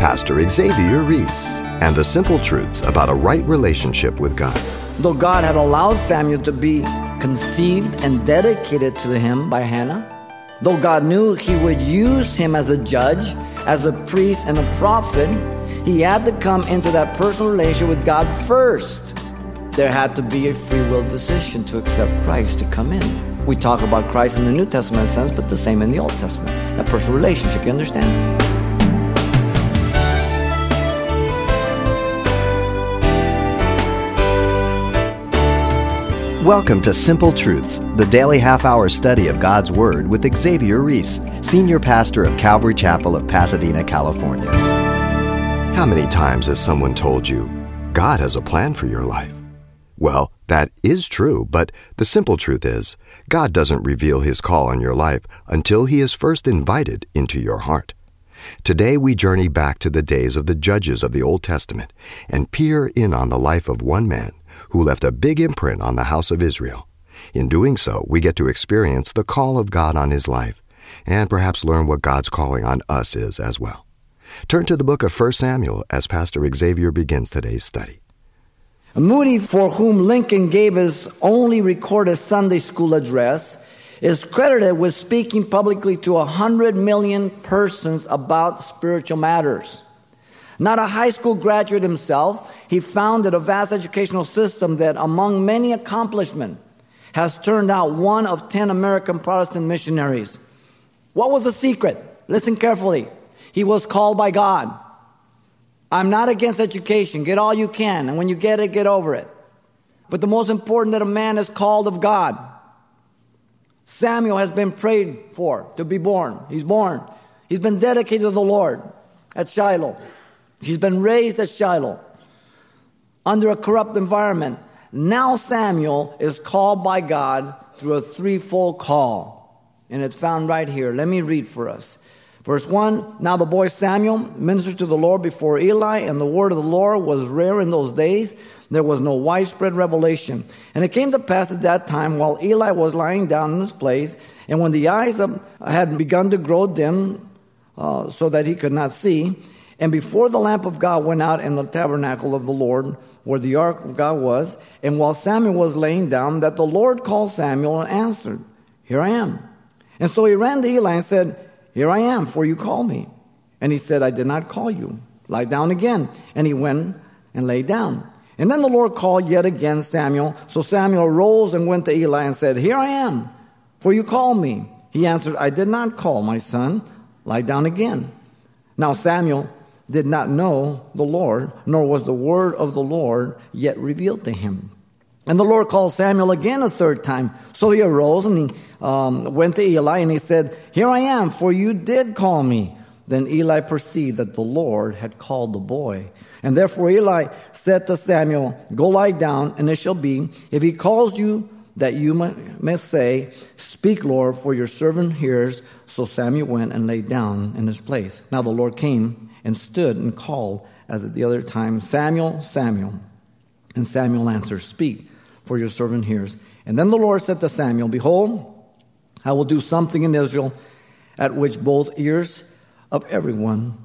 Pastor Xavier Reese and the simple truths about a right relationship with God. Though God had allowed Samuel to be conceived and dedicated to him by Hannah, though God knew he would use him as a judge, as a priest, and a prophet, he had to come into that personal relationship with God first. There had to be a free will decision to accept Christ to come in. We talk about Christ in the New Testament sense, but the same in the Old Testament. That personal relationship, you understand? Welcome to Simple Truths, the daily half hour study of God's Word with Xavier Reese, Senior Pastor of Calvary Chapel of Pasadena, California. How many times has someone told you, God has a plan for your life? Well, that is true, but the simple truth is, God doesn't reveal His call on your life until He is first invited into your heart. Today we journey back to the days of the judges of the Old Testament and peer in on the life of one man who left a big imprint on the house of Israel. In doing so, we get to experience the call of God on his life and perhaps learn what God's calling on us is as well. Turn to the book of 1 Samuel as Pastor Xavier begins today's study. Moody, for whom Lincoln gave his only recorded Sunday school address, is credited with speaking publicly to 100 million persons about spiritual matters. Not a high school graduate himself, he founded a vast educational system that, among many accomplishments, has turned out one of 10 American Protestant missionaries. What was the secret? Listen carefully. He was called by God. I'm not against education. Get all you can, and when you get it, get over it. But the most important that a man is called of God. Samuel has been prayed for to be born. He's born. He's been dedicated to the Lord at Shiloh. He's been raised at Shiloh under a corrupt environment. Now Samuel is called by God through a threefold call. And it's found right here. Let me read for us. Verse 1 Now the boy Samuel ministered to the Lord before Eli, and the word of the Lord was rare in those days. There was no widespread revelation. And it came to pass at that time, while Eli was lying down in his place, and when the eyes of, had begun to grow dim, uh, so that he could not see, and before the lamp of God went out in the tabernacle of the Lord, where the ark of God was, and while Samuel was laying down, that the Lord called Samuel and answered, Here I am. And so he ran to Eli and said, Here I am, for you called me. And he said, I did not call you. Lie down again. And he went and lay down. And then the Lord called yet again Samuel. So Samuel rose and went to Eli and said, Here I am, for you called me. He answered, I did not call, my son. Lie down again. Now Samuel did not know the Lord, nor was the word of the Lord yet revealed to him. And the Lord called Samuel again a third time. So he arose and he um, went to Eli and he said, Here I am, for you did call me. Then Eli perceived that the Lord had called the boy. And therefore Eli said to Samuel, Go lie down, and it shall be, if he calls you, that you may say, Speak, Lord, for your servant hears. So Samuel went and lay down in his place. Now the Lord came and stood and called as at the other time, Samuel, Samuel. And Samuel answered, Speak, for your servant hears. And then the Lord said to Samuel, Behold, I will do something in Israel at which both ears of everyone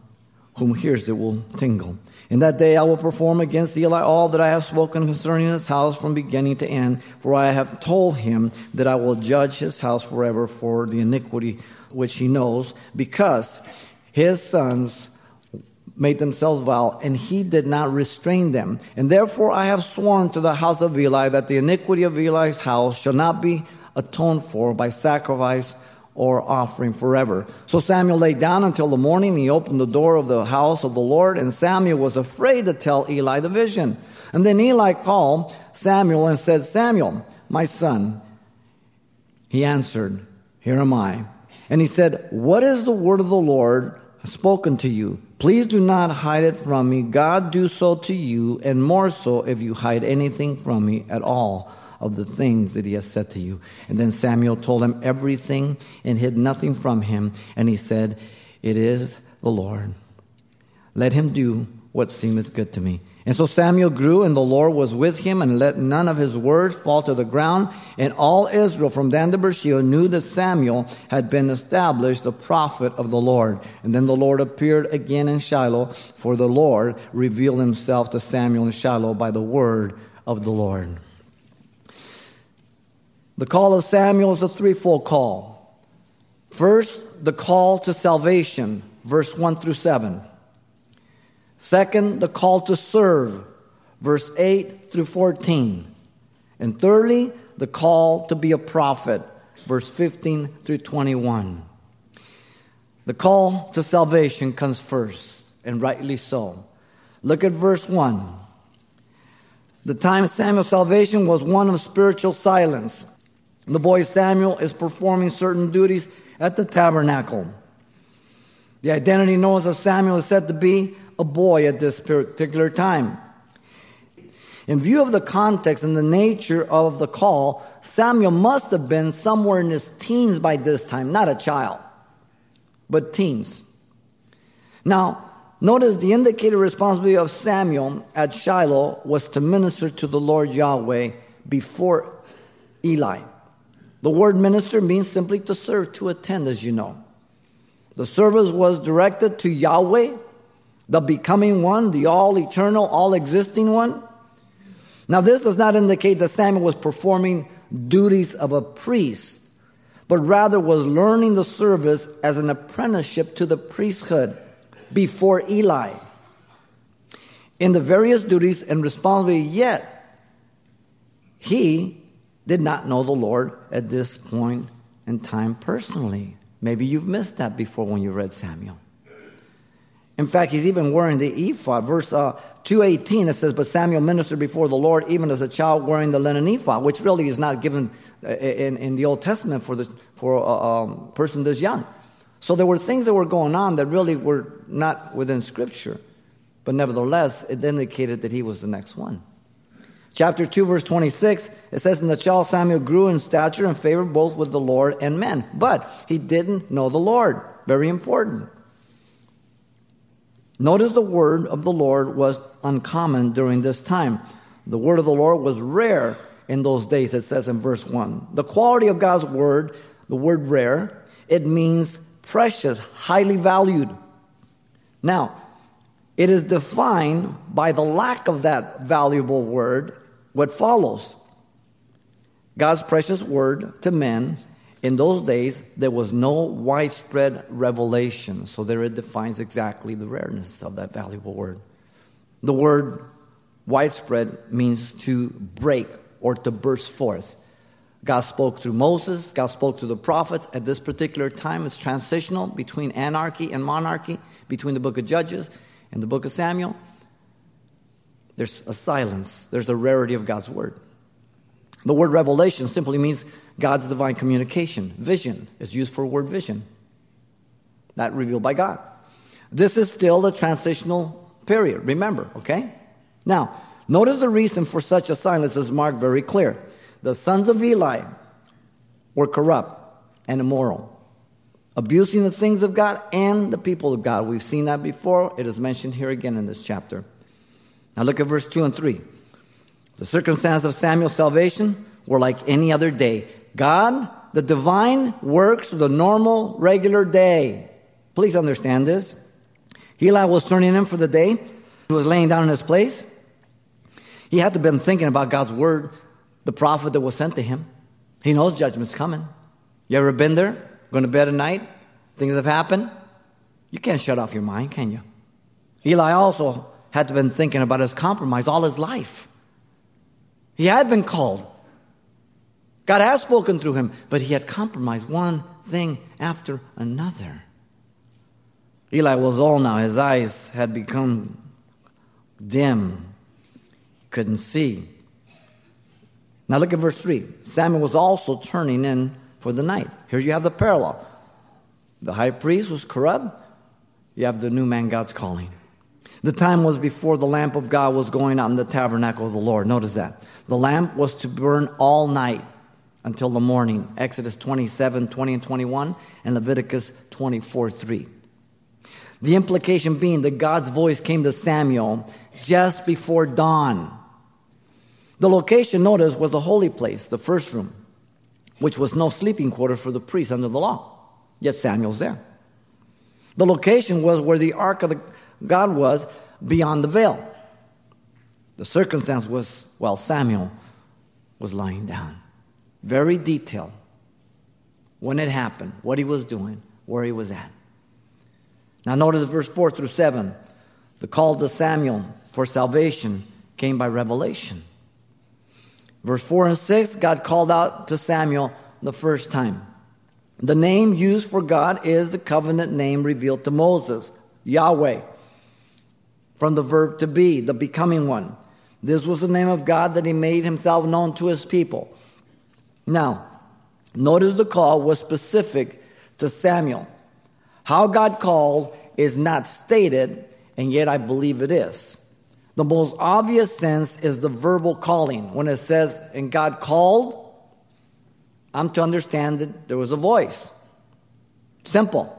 whom hears it will tingle. In that day I will perform against Eli all that I have spoken concerning his house from beginning to end, for I have told him that I will judge his house forever for the iniquity which he knows, because his sons made themselves vile, and he did not restrain them. And therefore I have sworn to the house of Eli that the iniquity of Eli's house shall not be atoned for by sacrifice or offering forever. So Samuel lay down until the morning. He opened the door of the house of the Lord, and Samuel was afraid to tell Eli the vision. And then Eli called Samuel and said, Samuel, my son. He answered, Here am I. And he said, What is the word of the Lord spoken to you? Please do not hide it from me. God do so to you, and more so if you hide anything from me at all of the things that he has said to you. And then Samuel told him everything and hid nothing from him. And he said, It is the Lord. Let him do what seemeth good to me. And so Samuel grew, and the Lord was with him, and let none of his words fall to the ground. And all Israel from Dan to Beersheba knew that Samuel had been established a prophet of the Lord. And then the Lord appeared again in Shiloh, for the Lord revealed himself to Samuel in Shiloh by the word of the Lord. The call of Samuel is a threefold call. First, the call to salvation, verse 1 through 7. Second, the call to serve, verse 8 through 14. And thirdly, the call to be a prophet, verse 15 through 21. The call to salvation comes first, and rightly so. Look at verse 1. The time of Samuel's salvation was one of spiritual silence. The boy Samuel is performing certain duties at the tabernacle. The identity known as Samuel is said to be a boy at this particular time. In view of the context and the nature of the call, Samuel must have been somewhere in his teens by this time, not a child, but teens. Now, notice the indicated responsibility of Samuel at Shiloh was to minister to the Lord Yahweh before Eli. The word minister means simply to serve, to attend, as you know. The service was directed to Yahweh the becoming one, the all eternal, all existing one. Now, this does not indicate that Samuel was performing duties of a priest, but rather was learning the service as an apprenticeship to the priesthood before Eli. In the various duties and responsibility, yet he did not know the Lord at this point in time personally. Maybe you've missed that before when you read Samuel. In fact, he's even wearing the ephod. Verse uh, 218, it says, But Samuel ministered before the Lord even as a child wearing the linen ephod, which really is not given uh, in, in the Old Testament for, the, for a um, person this young. So there were things that were going on that really were not within Scripture. But nevertheless, it indicated that he was the next one. Chapter 2, verse 26, it says, And the child Samuel grew in stature and favor both with the Lord and men. But he didn't know the Lord. Very important. Notice the word of the Lord was uncommon during this time. The word of the Lord was rare in those days, it says in verse 1. The quality of God's word, the word rare, it means precious, highly valued. Now, it is defined by the lack of that valuable word, what follows. God's precious word to men in those days, there was no widespread revelation. So there it defines exactly the rareness of that valuable word. The word widespread means to break or to burst forth. God spoke through Moses, God spoke through the prophets. At this particular time, it's transitional between anarchy and monarchy, between the book of Judges and the book of Samuel. There's a silence, there's a rarity of God's word. The word revelation simply means God's divine communication. Vision is used for word vision, not revealed by God. This is still a transitional period, remember, okay? Now, notice the reason for such a silence is marked very clear. The sons of Eli were corrupt and immoral, abusing the things of God and the people of God. We've seen that before. It is mentioned here again in this chapter. Now look at verse 2 and 3. The circumstance of Samuel's salvation were like any other day. God, the divine, works the normal, regular day. Please understand this. Eli was turning in for the day. He was laying down in his place. He had to have been thinking about God's word, the prophet that was sent to him. He knows judgment's coming. You ever been there? Going to bed at night? Things have happened? You can't shut off your mind, can you? Eli also had to have been thinking about his compromise all his life. He had been called. God has spoken through him, but he had compromised one thing after another. Eli was old now. His eyes had become dim, couldn't see. Now look at verse 3. Samuel was also turning in for the night. Here you have the parallel. The high priest was corrupt. You have the new man God's calling. The time was before the lamp of God was going out in the tabernacle of the Lord. Notice that. The lamp was to burn all night until the morning. Exodus 27, 20 and 21, and Leviticus 24, 3. The implication being that God's voice came to Samuel just before dawn. The location, notice, was the holy place, the first room, which was no sleeping quarter for the priest under the law. Yet Samuel's there. The location was where the ark of the God was beyond the veil. The circumstance was while Samuel was lying down. Very detailed. When it happened, what he was doing, where he was at. Now, notice verse 4 through 7. The call to Samuel for salvation came by revelation. Verse 4 and 6, God called out to Samuel the first time. The name used for God is the covenant name revealed to Moses, Yahweh, from the verb to be, the becoming one. This was the name of God that he made himself known to his people. Now, notice the call was specific to Samuel. How God called is not stated, and yet I believe it is. The most obvious sense is the verbal calling. When it says, and God called, I'm to understand that there was a voice. Simple.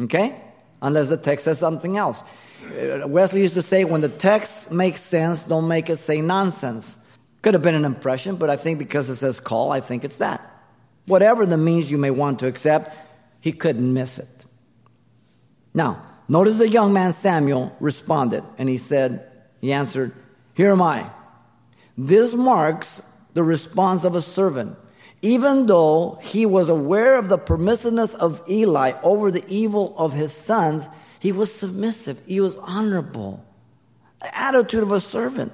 Okay? Unless the text says something else. Uh, Wesley used to say, when the text makes sense, don't make it say nonsense. Could have been an impression, but I think because it says call, I think it's that. Whatever the means you may want to accept, he couldn't miss it. Now, notice the young man Samuel responded, and he said, he answered, Here am I. This marks the response of a servant. Even though he was aware of the permissiveness of Eli over the evil of his sons, he was submissive. He was honorable. Attitude of a servant.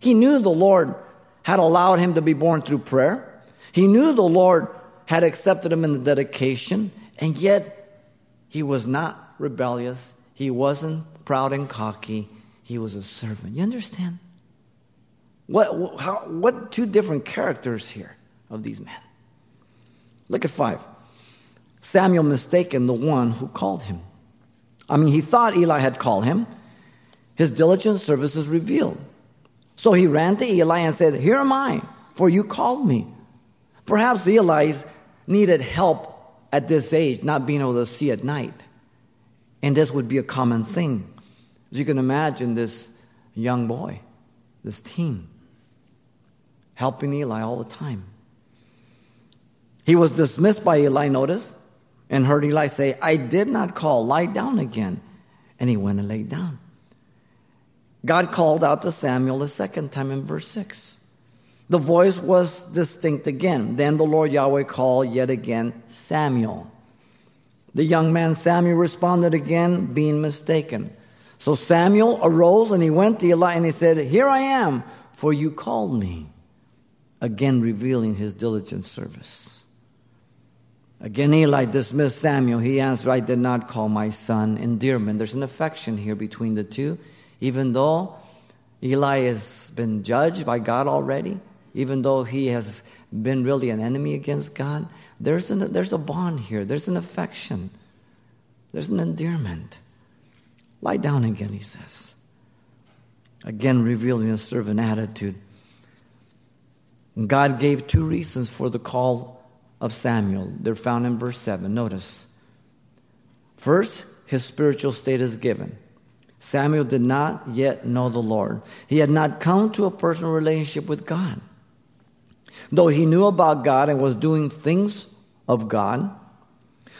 He knew the Lord had allowed him to be born through prayer. He knew the Lord had accepted him in the dedication, and yet he was not rebellious. He wasn't proud and cocky. He was a servant. You understand? What, how, what two different characters here of these men? Look at five. Samuel mistaken the one who called him. I mean, he thought Eli had called him. His diligent service is revealed. So he ran to Eli and said, Here am I, for you called me. Perhaps Eli needed help at this age, not being able to see at night. And this would be a common thing. As you can imagine, this young boy, this teen, helping Eli all the time. He was dismissed by Eli, notice, and heard Eli say, I did not call, lie down again. And he went and laid down. God called out to Samuel a second time in verse 6. The voice was distinct again. Then the Lord Yahweh called yet again Samuel. The young man Samuel responded again, being mistaken. So Samuel arose and he went to Eli and he said, Here I am, for you called me. Again, revealing his diligent service. Again, Eli dismissed Samuel. He answered, I did not call my son endearment. There's an affection here between the two. Even though Eli has been judged by God already, even though he has been really an enemy against God, there's, an, there's a bond here. There's an affection. There's an endearment. Lie down again, he says. Again, revealing a servant attitude. God gave two reasons for the call of Samuel. They're found in verse 7. Notice. First, his spiritual state is given. Samuel did not yet know the Lord. He had not come to a personal relationship with God. Though he knew about God and was doing things of God,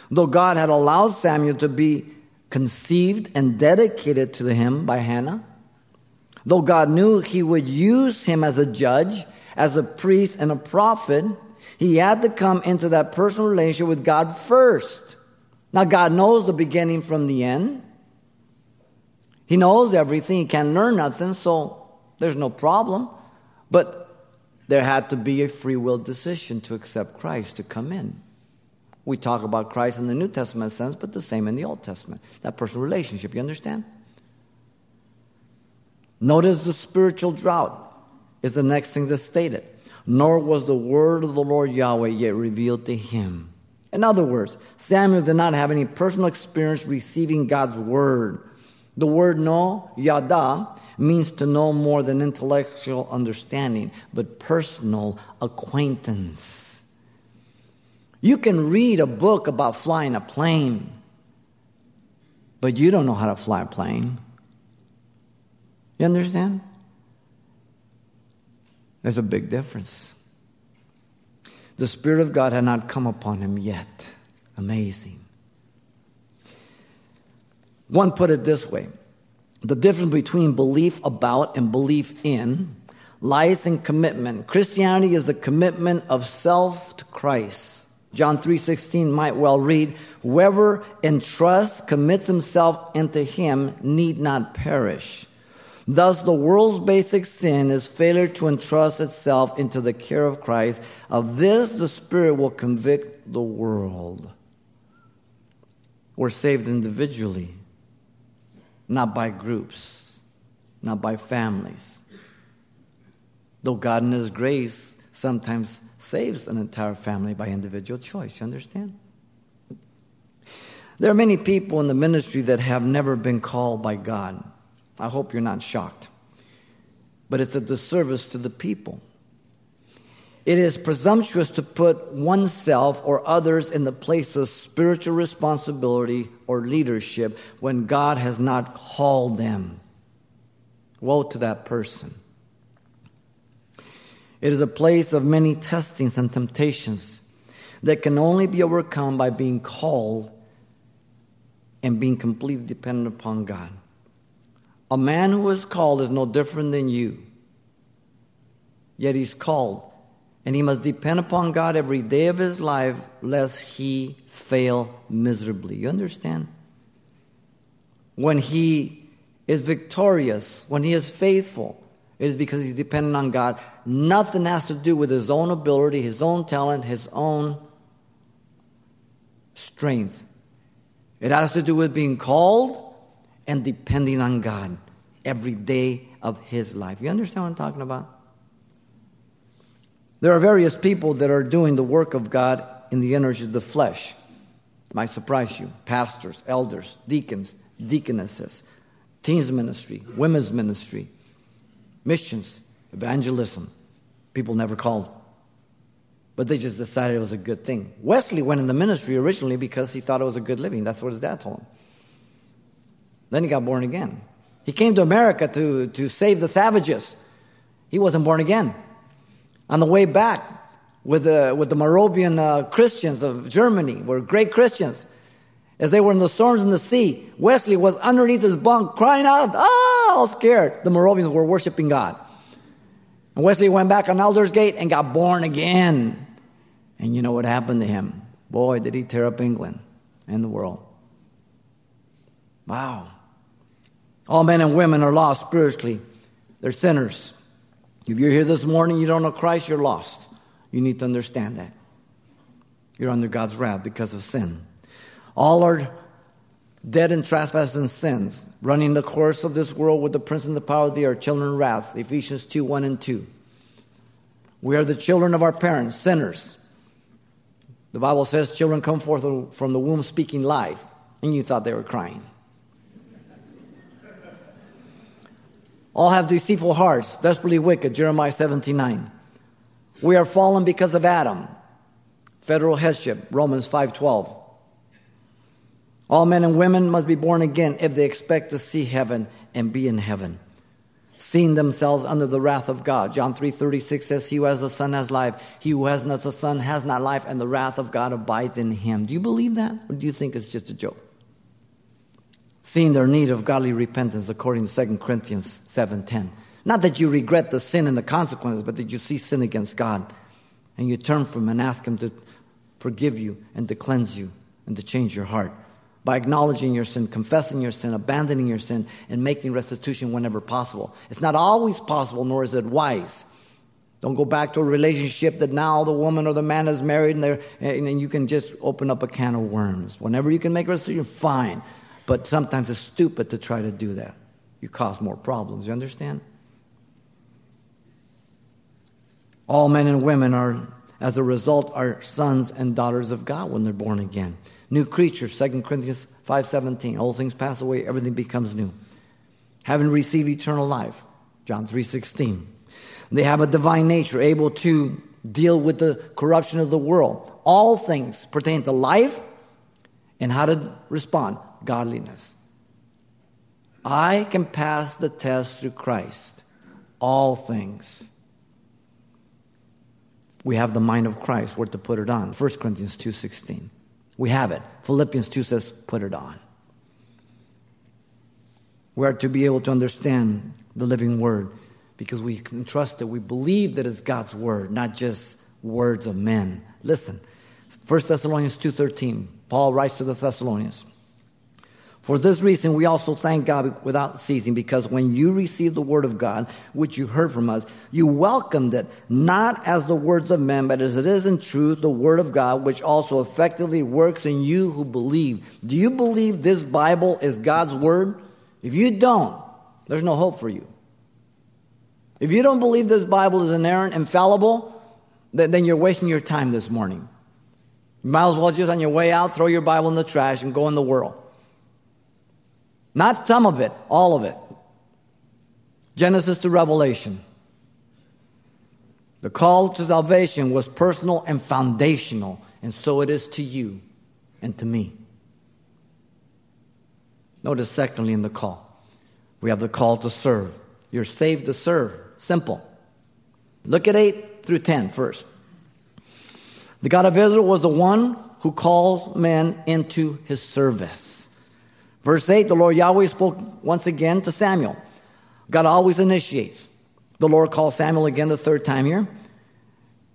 though God had allowed Samuel to be conceived and dedicated to him by Hannah. Though God knew he would use him as a judge, as a priest, and a prophet, he had to come into that personal relationship with God first. Now, God knows the beginning from the end. He knows everything. He can learn nothing, so there's no problem. But there had to be a free will decision to accept Christ to come in. We talk about Christ in the New Testament sense, but the same in the Old Testament. That personal relationship, you understand? Notice the spiritual drought is the next thing that's stated. Nor was the word of the Lord Yahweh yet revealed to him. In other words, Samuel did not have any personal experience receiving God's word. The word know, yada, means to know more than intellectual understanding, but personal acquaintance. You can read a book about flying a plane, but you don't know how to fly a plane. You understand? There's a big difference. The Spirit of God had not come upon him yet. Amazing. One put it this way the difference between belief about and belief in lies in commitment. Christianity is the commitment of self to Christ. John 3:16 might well read, whoever entrusts commits himself into him need not perish. Thus the world's basic sin is failure to entrust itself into the care of Christ. Of this the Spirit will convict the world. We're saved individually, not by groups, not by families. Though God in His grace sometimes saves an entire family by individual choice. You understand? There are many people in the ministry that have never been called by God. I hope you're not shocked. But it's a disservice to the people. It is presumptuous to put oneself or others in the place of spiritual responsibility or leadership when God has not called them. Woe to that person. It is a place of many testings and temptations that can only be overcome by being called and being completely dependent upon God. A man who is called is no different than you. Yet he's called, and he must depend upon God every day of his life lest he fail miserably. You understand? When he is victorious, when he is faithful, it is because he's dependent on God. Nothing has to do with his own ability, his own talent, his own strength. It has to do with being called and depending on God every day of his life. You understand what I'm talking about? There are various people that are doing the work of God in the energy of the flesh. It might surprise you pastors, elders, deacons, deaconesses, teens ministry, women's ministry missions, evangelism. People never called. But they just decided it was a good thing. Wesley went in the ministry originally because he thought it was a good living. That's what his dad told him. Then he got born again. He came to America to, to save the savages. He wasn't born again. On the way back with the, with the Moravian uh, Christians of Germany, were great Christians. As they were in the storms in the sea, Wesley was underneath his bunk crying out, ah, all scared. The Moravians were worshiping God. And Wesley went back on Aldersgate and got born again. And you know what happened to him? Boy, did he tear up England and the world. Wow. All men and women are lost spiritually, they're sinners. If you're here this morning, you don't know Christ, you're lost. You need to understand that. You're under God's wrath because of sin. All are dead in trespasses and sins, running the course of this world with the prince and the power of the air, children of wrath. Ephesians 2 1 and 2. We are the children of our parents, sinners. The Bible says children come forth from the womb speaking lies, and you thought they were crying. All have deceitful hearts, desperately wicked, Jeremiah 79. We are fallen because of Adam. Federal headship, Romans 5:12. All men and women must be born again if they expect to see heaven and be in heaven. Seeing themselves under the wrath of God. John 3:36 says, He who has the Son has life. He who has not the Son has not life, and the wrath of God abides in him. Do you believe that? Or do you think it's just a joke? Seeing their need of godly repentance according to 2 Corinthians 7:10. Not that you regret the sin and the consequences, but that you see sin against God and you turn from him and ask him to forgive you and to cleanse you and to change your heart by acknowledging your sin, confessing your sin, abandoning your sin, and making restitution whenever possible. It's not always possible, nor is it wise. Don't go back to a relationship that now the woman or the man is married and, and then you can just open up a can of worms. Whenever you can make restitution, fine. But sometimes it's stupid to try to do that. You cause more problems, you understand? All men and women are, as a result, are sons and daughters of God when they're born again. New creatures 2 corinthians 5.17 all things pass away everything becomes new. Having received eternal life john 3.16 they have a divine nature able to deal with the corruption of the world. All things pertain to life and how to respond godliness I can pass the test through Christ. All things. We have the mind of Christ. We're to put it on. 1 Corinthians 2.16. We have it. Philippians 2 says, put it on. We are to be able to understand the living word because we can trust it. We believe that it's God's word, not just words of men. Listen, 1 Thessalonians 2.13, Paul writes to the Thessalonians, for this reason, we also thank God without ceasing, because when you received the word of God, which you heard from us, you welcomed it, not as the words of men, but as it is in truth the word of God, which also effectively works in you who believe. Do you believe this Bible is God's word? If you don't, there's no hope for you. If you don't believe this Bible is inerrant, infallible, then you're wasting your time this morning. You might as well just on your way out throw your Bible in the trash and go in the world. Not some of it, all of it. Genesis to Revelation. The call to salvation was personal and foundational, and so it is to you and to me. Notice, secondly, in the call, we have the call to serve. You're saved to serve. Simple. Look at 8 through 10 first. The God of Israel was the one who calls men into his service. Verse 8 the Lord Yahweh spoke once again to Samuel. God always initiates. The Lord calls Samuel again the third time here.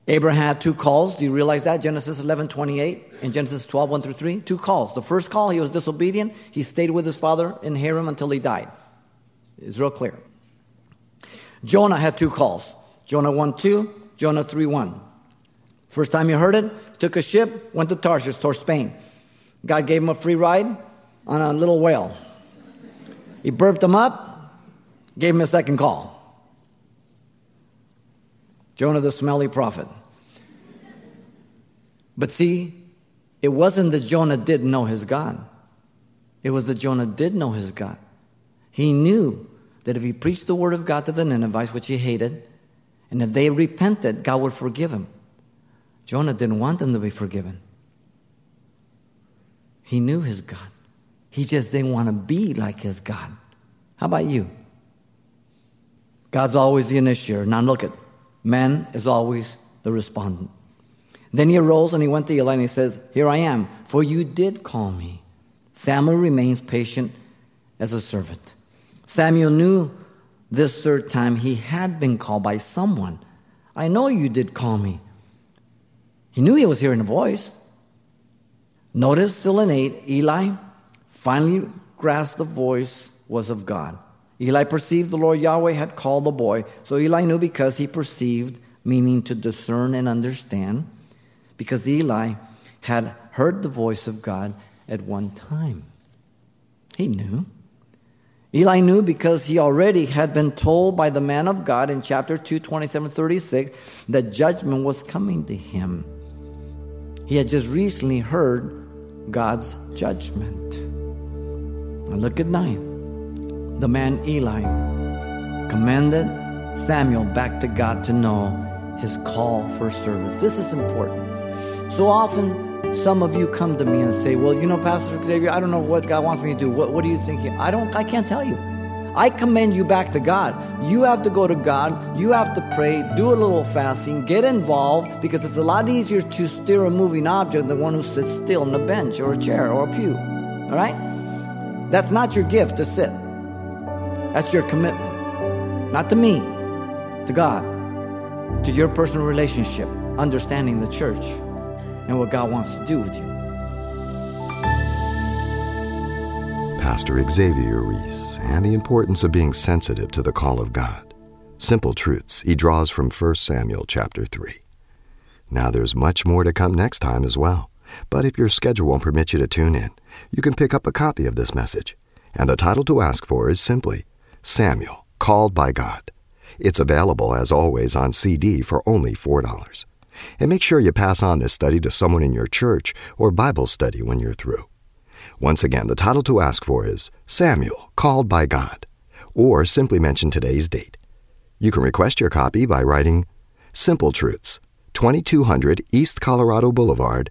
Abraham had two calls. Do you realize that? Genesis 11, 28 and Genesis 12, 1 through 3. Two calls. The first call, he was disobedient. He stayed with his father in Haran until he died. It's real clear. Jonah had two calls. Jonah 1, 2, Jonah 3, 1. First time he heard it, took a ship, went to Tarshish, towards Spain. God gave him a free ride on a little whale. He burped him up, gave him a second call. Jonah the smelly prophet. But see, it wasn't that Jonah didn't know his God. It was that Jonah did know his God. He knew that if he preached the word of God to the Ninevites, which he hated, and if they repented, God would forgive him. Jonah didn't want them to be forgiven. He knew his God. He just didn't want to be like his God. How about you? God's always the initiator. Now look at man is always the respondent. Then he arose and he went to Eli and he says, Here I am, for you did call me. Samuel remains patient as a servant. Samuel knew this third time he had been called by someone. I know you did call me. He knew he was hearing a voice. Notice still in 8, Eli finally grasped the voice was of God. Eli perceived the Lord Yahweh had called the boy. So Eli knew because he perceived, meaning to discern and understand, because Eli had heard the voice of God at one time. He knew. Eli knew because he already had been told by the man of God in chapter 2, 27, 36, that judgment was coming to him. He had just recently heard God's judgment. And look at 9. The man Eli commanded Samuel back to God to know his call for service. This is important. So often, some of you come to me and say, Well, you know, Pastor Xavier, I don't know what God wants me to do. What, what do you thinking? I don't, I can't tell you. I commend you back to God. You have to go to God. You have to pray, do a little fasting, get involved because it's a lot easier to steer a moving object than one who sits still on a bench or a chair or a pew. All right? That's not your gift to sit. That's your commitment. Not to me, to God, to your personal relationship, understanding the church and what God wants to do with you. Pastor Xavier Reese and the importance of being sensitive to the call of God. Simple truths he draws from 1 Samuel chapter 3. Now there's much more to come next time as well. But if your schedule won't permit you to tune in, you can pick up a copy of this message. And the title to ask for is simply Samuel, Called by God. It's available, as always, on CD for only $4. And make sure you pass on this study to someone in your church or Bible study when you're through. Once again, the title to ask for is Samuel, Called by God, or simply mention today's date. You can request your copy by writing Simple Truths, 2200 East Colorado Boulevard,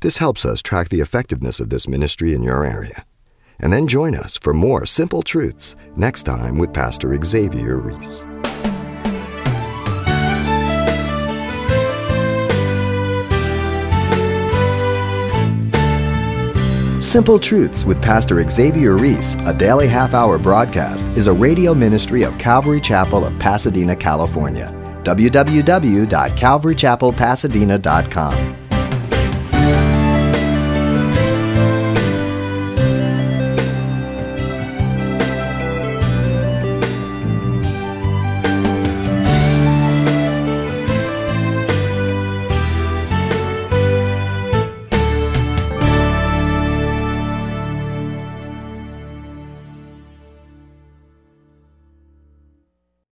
This helps us track the effectiveness of this ministry in your area. And then join us for more Simple Truths next time with Pastor Xavier Reese. Simple Truths with Pastor Xavier Reese, a daily half hour broadcast, is a radio ministry of Calvary Chapel of Pasadena, California. www.calvarychapelpasadena.com.